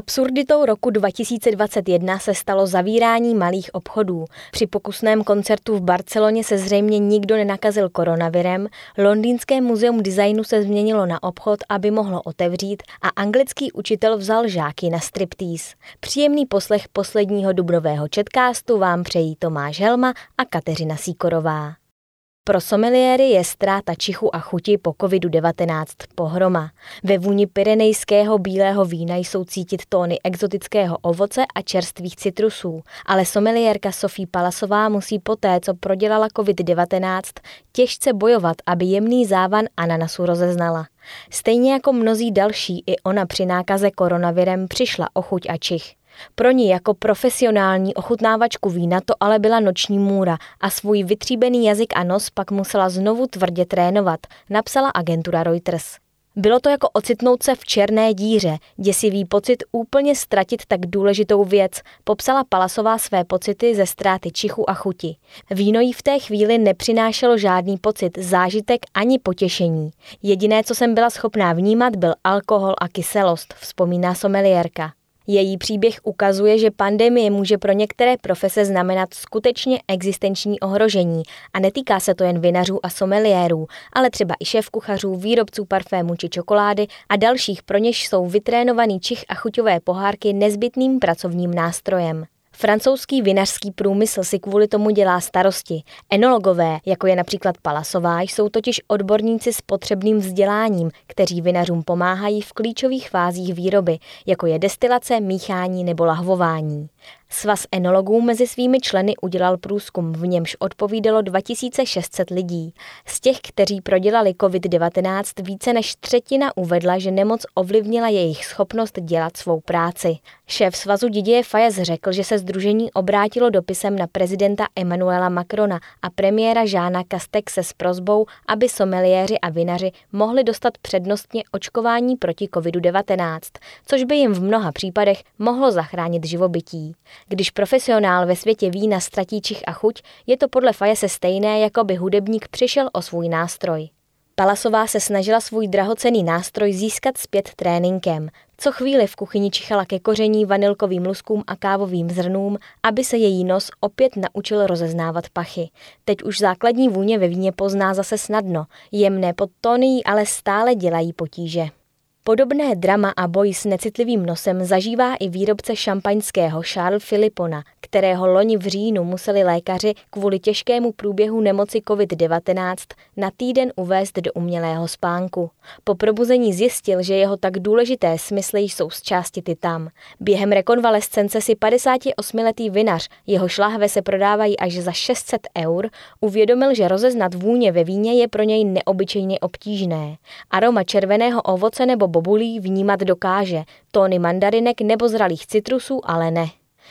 Absurditou roku 2021 se stalo zavírání malých obchodů. Při pokusném koncertu v Barceloně se zřejmě nikdo nenakazil koronavirem, londýnské muzeum designu se změnilo na obchod, aby mohlo otevřít a anglický učitel vzal žáky na striptease. Příjemný poslech posledního dubnového četkástu vám přejí Tomáš Helma a Kateřina Síkorová. Pro someliéry je ztráta čichu a chuti po COVID-19 pohroma. Ve vůni pyrenejského bílého vína jsou cítit tóny exotického ovoce a čerstvých citrusů, ale someliérka Sofí Palasová musí poté, co prodělala COVID-19, těžce bojovat, aby jemný závan ananasu rozeznala. Stejně jako mnozí další, i ona při nákaze koronavirem přišla o chuť a čich. Pro ní jako profesionální ochutnávačku vína to ale byla noční můra a svůj vytříbený jazyk a nos pak musela znovu tvrdě trénovat, napsala agentura Reuters. Bylo to jako ocitnout se v černé díře, děsivý pocit úplně ztratit tak důležitou věc, popsala Palasová své pocity ze ztráty čichu a chuti. Víno jí v té chvíli nepřinášelo žádný pocit, zážitek ani potěšení. Jediné, co jsem byla schopná vnímat, byl alkohol a kyselost, vzpomíná someliérka. Její příběh ukazuje, že pandemie může pro některé profese znamenat skutečně existenční ohrožení a netýká se to jen vinařů a someliérů, ale třeba i šéf kuchařů, výrobců parfému či čokolády a dalších, pro něž jsou vytrénovaný čich a chuťové pohárky nezbytným pracovním nástrojem. Francouzský vinařský průmysl si kvůli tomu dělá starosti. Enologové, jako je například Palasová, jsou totiž odborníci s potřebným vzděláním, kteří vinařům pomáhají v klíčových fázích výroby, jako je destilace, míchání nebo lahvování. Svaz enologů mezi svými členy udělal průzkum, v němž odpovídalo 2600 lidí. Z těch, kteří prodělali COVID-19, více než třetina uvedla, že nemoc ovlivnila jejich schopnost dělat svou práci. Šéf svazu Didier Fayez řekl, že se združení obrátilo dopisem na prezidenta Emmanuela Macrona a premiéra Žána Castexe s prozbou, aby someliéři a vinaři mohli dostat přednostně očkování proti COVID-19, což by jim v mnoha případech mohlo zachránit živobytí. Když profesionál ve světě vína ztratí čich a chuť, je to podle Fajese stejné, jako by hudebník přišel o svůj nástroj. Palasová se snažila svůj drahocený nástroj získat zpět tréninkem. Co chvíli v kuchyni čichala ke koření, vanilkovým luskům a kávovým zrnům, aby se její nos opět naučil rozeznávat pachy. Teď už základní vůně ve víně pozná zase snadno. Jemné podtóny ale stále dělají potíže. Podobné drama a boj s necitlivým nosem zažívá i výrobce šampaňského Charles Filipona, kterého loni v říjnu museli lékaři kvůli těžkému průběhu nemoci COVID-19 na týden uvést do umělého spánku. Po probuzení zjistil, že jeho tak důležité smysly jsou z části ty tam. Během rekonvalescence si 58-letý vinař, jeho šlahve se prodávají až za 600 eur, uvědomil, že rozeznat vůně ve víně je pro něj neobyčejně obtížné. Aroma červeného ovoce nebo bobulí vnímat dokáže, tóny mandarinek nebo zralých citrusů ale ne.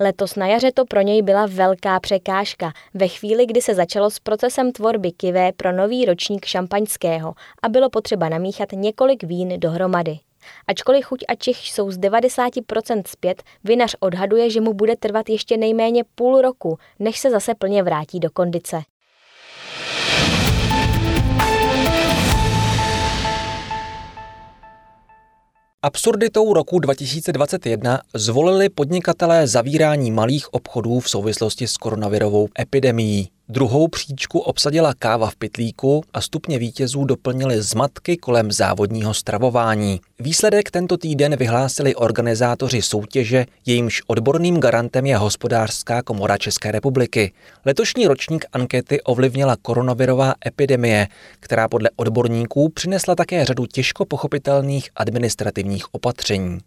Letos na jaře to pro něj byla velká překážka, ve chvíli, kdy se začalo s procesem tvorby kivé pro nový ročník šampaňského a bylo potřeba namíchat několik vín dohromady. Ačkoliv chuť a čich jsou z 90% zpět, vinař odhaduje, že mu bude trvat ještě nejméně půl roku, než se zase plně vrátí do kondice. Absurditou roku 2021 zvolili podnikatelé zavírání malých obchodů v souvislosti s koronavirovou epidemií. Druhou příčku obsadila káva v pitlíku a stupně vítězů doplnili zmatky kolem závodního stravování. Výsledek tento týden vyhlásili organizátoři soutěže, jejímž odborným garantem je hospodářská komora České republiky. Letošní ročník ankety ovlivnila koronavirová epidemie, která podle odborníků přinesla také řadu těžko pochopitelných administrativních opatření.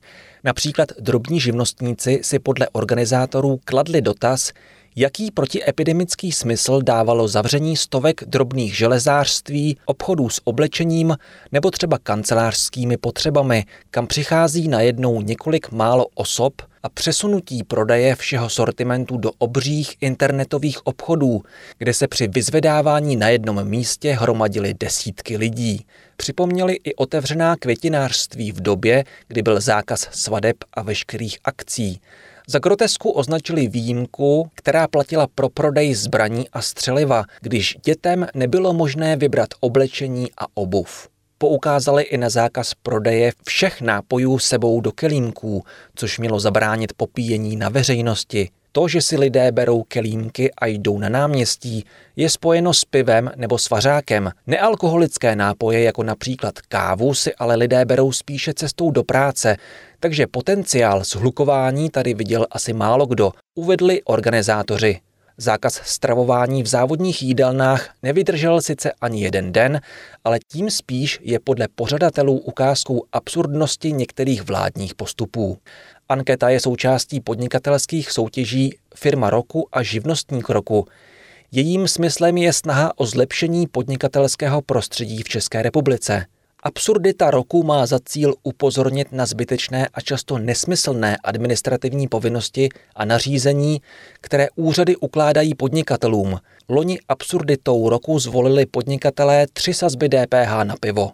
Například drobní živnostníci si podle organizátorů kladli dotaz, jaký protiepidemický smysl dávalo zavření stovek drobných železářství, obchodů s oblečením nebo třeba kancelářskými potřebami, kam přichází najednou několik málo osob a přesunutí prodeje všeho sortimentu do obřích internetových obchodů, kde se při vyzvedávání na jednom místě hromadily desítky lidí. Připomněli i otevřená květinářství v době, kdy byl zákaz svadeb a veškerých akcí. Za grotesku označili výjimku, která platila pro prodej zbraní a střeliva, když dětem nebylo možné vybrat oblečení a obuv. Poukázali i na zákaz prodeje všech nápojů sebou do kelímků, což mělo zabránit popíjení na veřejnosti. To, že si lidé berou kelímky a jdou na náměstí, je spojeno s pivem nebo s vařákem. Nealkoholické nápoje, jako například kávu, si ale lidé berou spíše cestou do práce, takže potenciál zhlukování tady viděl asi málo kdo, uvedli organizátoři. Zákaz stravování v závodních jídelnách nevydržel sice ani jeden den, ale tím spíš je podle pořadatelů ukázkou absurdnosti některých vládních postupů. Anketa je součástí podnikatelských soutěží Firma roku a Živnostník roku. Jejím smyslem je snaha o zlepšení podnikatelského prostředí v České republice. Absurdita roku má za cíl upozornit na zbytečné a často nesmyslné administrativní povinnosti a nařízení, které úřady ukládají podnikatelům. Loni absurditou roku zvolili podnikatelé tři sazby DPH na pivo.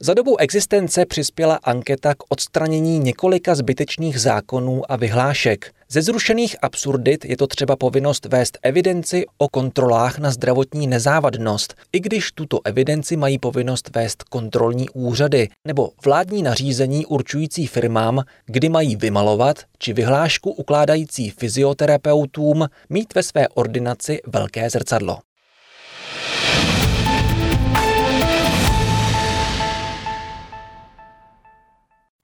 Za dobu existence přispěla anketa k odstranění několika zbytečných zákonů a vyhlášek. Ze zrušených absurdit je to třeba povinnost vést evidenci o kontrolách na zdravotní nezávadnost, i když tuto evidenci mají povinnost vést kontrolní úřady nebo vládní nařízení určující firmám, kdy mají vymalovat, či vyhlášku ukládající fyzioterapeutům mít ve své ordinaci velké zrcadlo.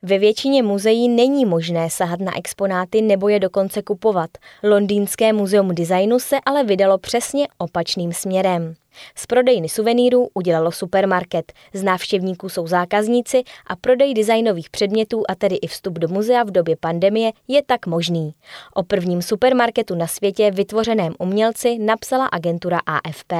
Ve většině muzeí není možné sahat na exponáty nebo je dokonce kupovat. Londýnské muzeum designu se ale vydalo přesně opačným směrem. Z prodejny suvenýrů udělalo supermarket, z návštěvníků jsou zákazníci a prodej designových předmětů a tedy i vstup do muzea v době pandemie je tak možný. O prvním supermarketu na světě vytvořeném umělci napsala agentura AFP.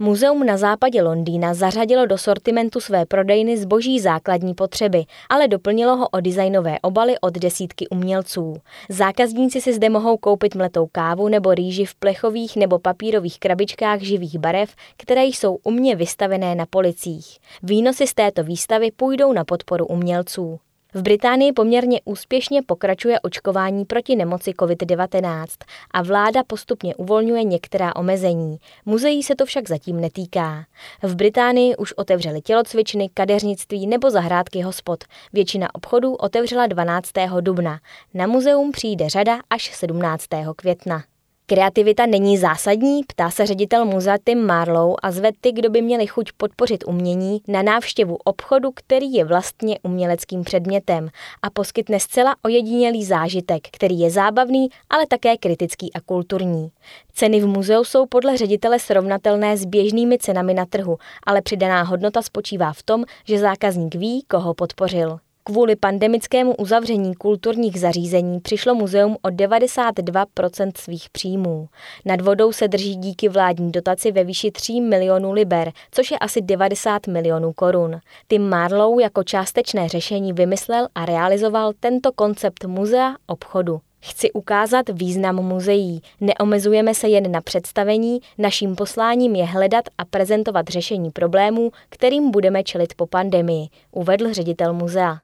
Muzeum na západě Londýna zařadilo do sortimentu své prodejny zboží základní potřeby, ale doplnilo ho o designové obaly od desítky umělců. Zákazníci si zde mohou koupit mletou kávu nebo rýži v plechových nebo papírových krabičkách živých barev, které jsou umně vystavené na policích. Výnosy z této výstavy půjdou na podporu umělců. V Británii poměrně úspěšně pokračuje očkování proti nemoci COVID-19 a vláda postupně uvolňuje některá omezení. Muzeí se to však zatím netýká. V Británii už otevřeli tělocvičny, kadeřnictví nebo zahrádky hospod. Většina obchodů otevřela 12. dubna. Na muzeum přijde řada až 17. května. Kreativita není zásadní, ptá se ředitel muzea Tim Marlow a zve ty, kdo by měli chuť podpořit umění, na návštěvu obchodu, který je vlastně uměleckým předmětem a poskytne zcela ojedinělý zážitek, který je zábavný, ale také kritický a kulturní. Ceny v muzeu jsou podle ředitele srovnatelné s běžnými cenami na trhu, ale přidaná hodnota spočívá v tom, že zákazník ví, koho podpořil. Kvůli pandemickému uzavření kulturních zařízení přišlo muzeum o 92% svých příjmů. Nad vodou se drží díky vládní dotaci ve výši 3 milionů liber, což je asi 90 milionů korun. Tim Marlow jako částečné řešení vymyslel a realizoval tento koncept muzea obchodu. Chci ukázat význam muzeí. Neomezujeme se jen na představení, naším posláním je hledat a prezentovat řešení problémů, kterým budeme čelit po pandemii, uvedl ředitel muzea.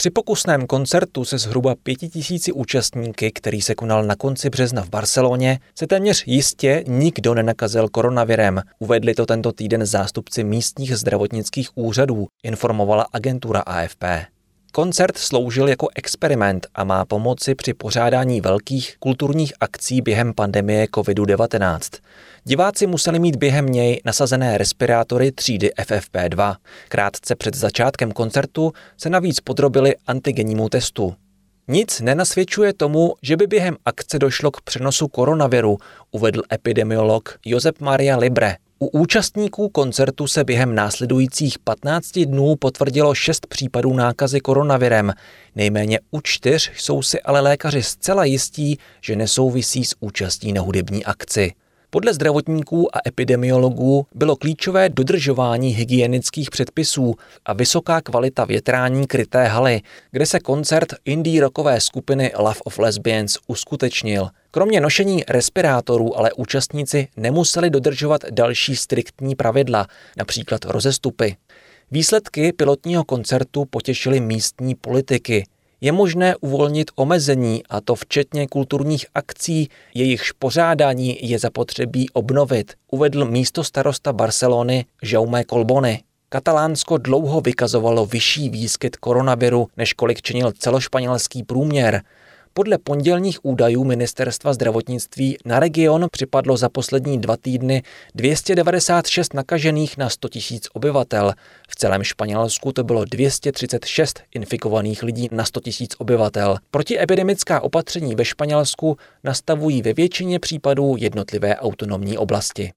Při pokusném koncertu se zhruba pěti tisíci účastníky, který se konal na konci března v Barceloně, se téměř jistě nikdo nenakazil koronavirem. Uvedli to tento týden zástupci místních zdravotnických úřadů, informovala agentura AFP. Koncert sloužil jako experiment a má pomoci při pořádání velkých kulturních akcí během pandemie COVID-19. Diváci museli mít během něj nasazené respirátory třídy FFP2. Krátce před začátkem koncertu se navíc podrobili antigennímu testu. Nic nenasvědčuje tomu, že by během akce došlo k přenosu koronaviru, uvedl epidemiolog Josep Maria Libre. U účastníků koncertu se během následujících 15 dnů potvrdilo 6 případů nákazy koronavirem. Nejméně u čtyř jsou si ale lékaři zcela jistí, že nesouvisí s účastí na hudební akci. Podle zdravotníků a epidemiologů bylo klíčové dodržování hygienických předpisů a vysoká kvalita větrání kryté haly, kde se koncert indie rockové skupiny Love of Lesbians uskutečnil. Kromě nošení respirátorů ale účastníci nemuseli dodržovat další striktní pravidla, například rozestupy. Výsledky pilotního koncertu potěšily místní politiky. je možné uvolnit omezení, a to včetně kulturních akcí, jejichž pořádání je zapotřebí obnovit, uvedl místo starosta Barcelony Jaume Colbony. Katalánsko dlouho vykazovalo vyšší výskyt koronaviru, než kolik činil celošpanělský průměr. Podle pondělních údajů ministerstva zdravotnictví na region připadlo za poslední dva týdny 296 nakažených na 100 000 obyvatel. V celém Španělsku to bylo 236 infikovaných lidí na 100 000 obyvatel. Protiepidemická opatření ve Španělsku nastavují ve většině případů jednotlivé autonomní oblasti.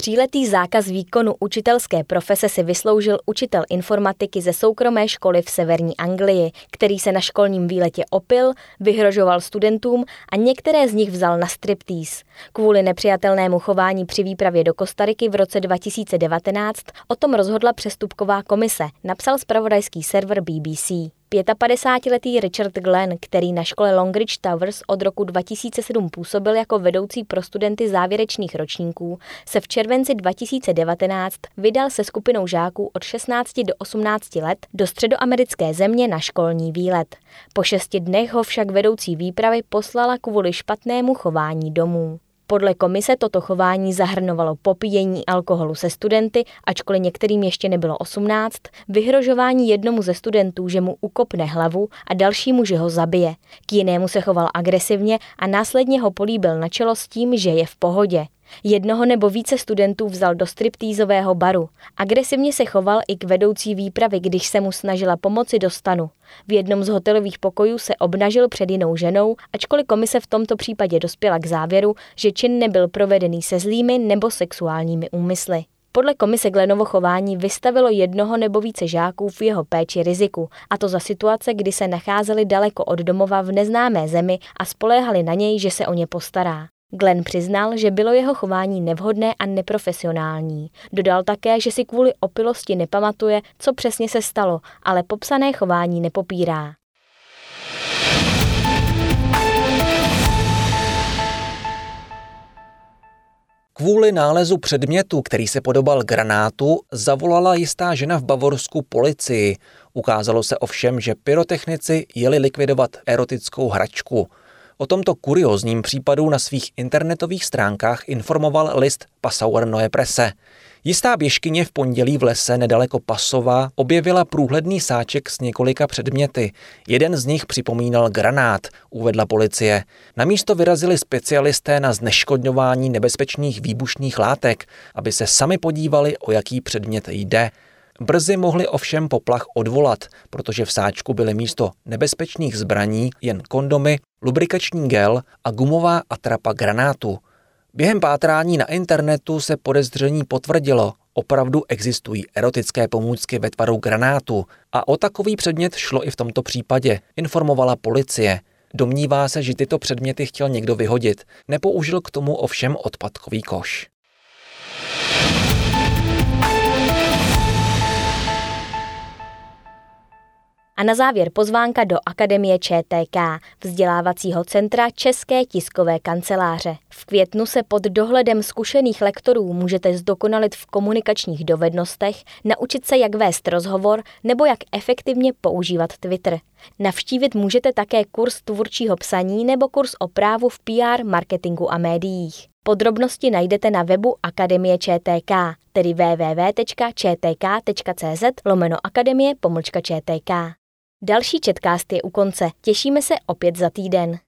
Tříletý zákaz výkonu učitelské profese si vysloužil učitel informatiky ze soukromé školy v severní Anglii, který se na školním výletě opil, vyhrožoval studentům a některé z nich vzal na striptease. Kvůli nepřijatelnému chování při výpravě do Kostariky v roce 2019 o tom rozhodla přestupková komise, napsal spravodajský server BBC. 55-letý Richard Glenn, který na škole Longridge Towers od roku 2007 působil jako vedoucí pro studenty závěrečných ročníků, se v červenci 2019 vydal se skupinou žáků od 16 do 18 let do středoamerické země na školní výlet. Po šesti dnech ho však vedoucí výpravy poslala kvůli špatnému chování domů. Podle komise toto chování zahrnovalo popíjení alkoholu se studenty, ačkoliv některým ještě nebylo 18, vyhrožování jednomu ze studentů, že mu ukopne hlavu a dalšímu, že ho zabije. K jinému se choval agresivně a následně ho políbil na čelo s tím, že je v pohodě. Jednoho nebo více studentů vzal do striptýzového baru. Agresivně se choval i k vedoucí výpravy, když se mu snažila pomoci do stanu. V jednom z hotelových pokojů se obnažil před jinou ženou, ačkoliv komise v tomto případě dospěla k závěru, že čin nebyl provedený se zlými nebo sexuálními úmysly. Podle komise Glenovo chování vystavilo jednoho nebo více žáků v jeho péči riziku, a to za situace, kdy se nacházeli daleko od domova v neznámé zemi a spoléhali na něj, že se o ně postará. Glenn přiznal, že bylo jeho chování nevhodné a neprofesionální. Dodal také, že si kvůli opilosti nepamatuje, co přesně se stalo, ale popsané chování nepopírá. Kvůli nálezu předmětu, který se podobal granátu, zavolala jistá žena v Bavorsku policii. Ukázalo se ovšem, že pyrotechnici jeli likvidovat erotickou hračku – O tomto kuriozním případu na svých internetových stránkách informoval list Passauer Neue Presse. Jistá běžkyně v pondělí v lese nedaleko Pasova objevila průhledný sáček s několika předměty. Jeden z nich připomínal granát, uvedla policie. Na místo vyrazili specialisté na zneškodňování nebezpečných výbušných látek, aby se sami podívali, o jaký předmět jde. Brzy mohli ovšem poplach odvolat, protože v sáčku byly místo nebezpečných zbraní jen kondomy, lubrikační gel a gumová atrapa granátu. Během pátrání na internetu se podezření potvrdilo, opravdu existují erotické pomůcky ve tvaru granátu a o takový předmět šlo i v tomto případě, informovala policie. Domnívá se, že tyto předměty chtěl někdo vyhodit. Nepoužil k tomu ovšem odpadkový koš. A na závěr pozvánka do Akademie ČTK, vzdělávacího centra České tiskové kanceláře. V květnu se pod dohledem zkušených lektorů můžete zdokonalit v komunikačních dovednostech, naučit se, jak vést rozhovor nebo jak efektivně používat Twitter. Navštívit můžete také kurz tvůrčího psaní nebo kurz o právu v PR, marketingu a médiích. Podrobnosti najdete na webu Akademie ČTK, tedy www.čtk.cz lomeno akademie pomlčka ČTK. Další četkást je u konce. Těšíme se opět za týden.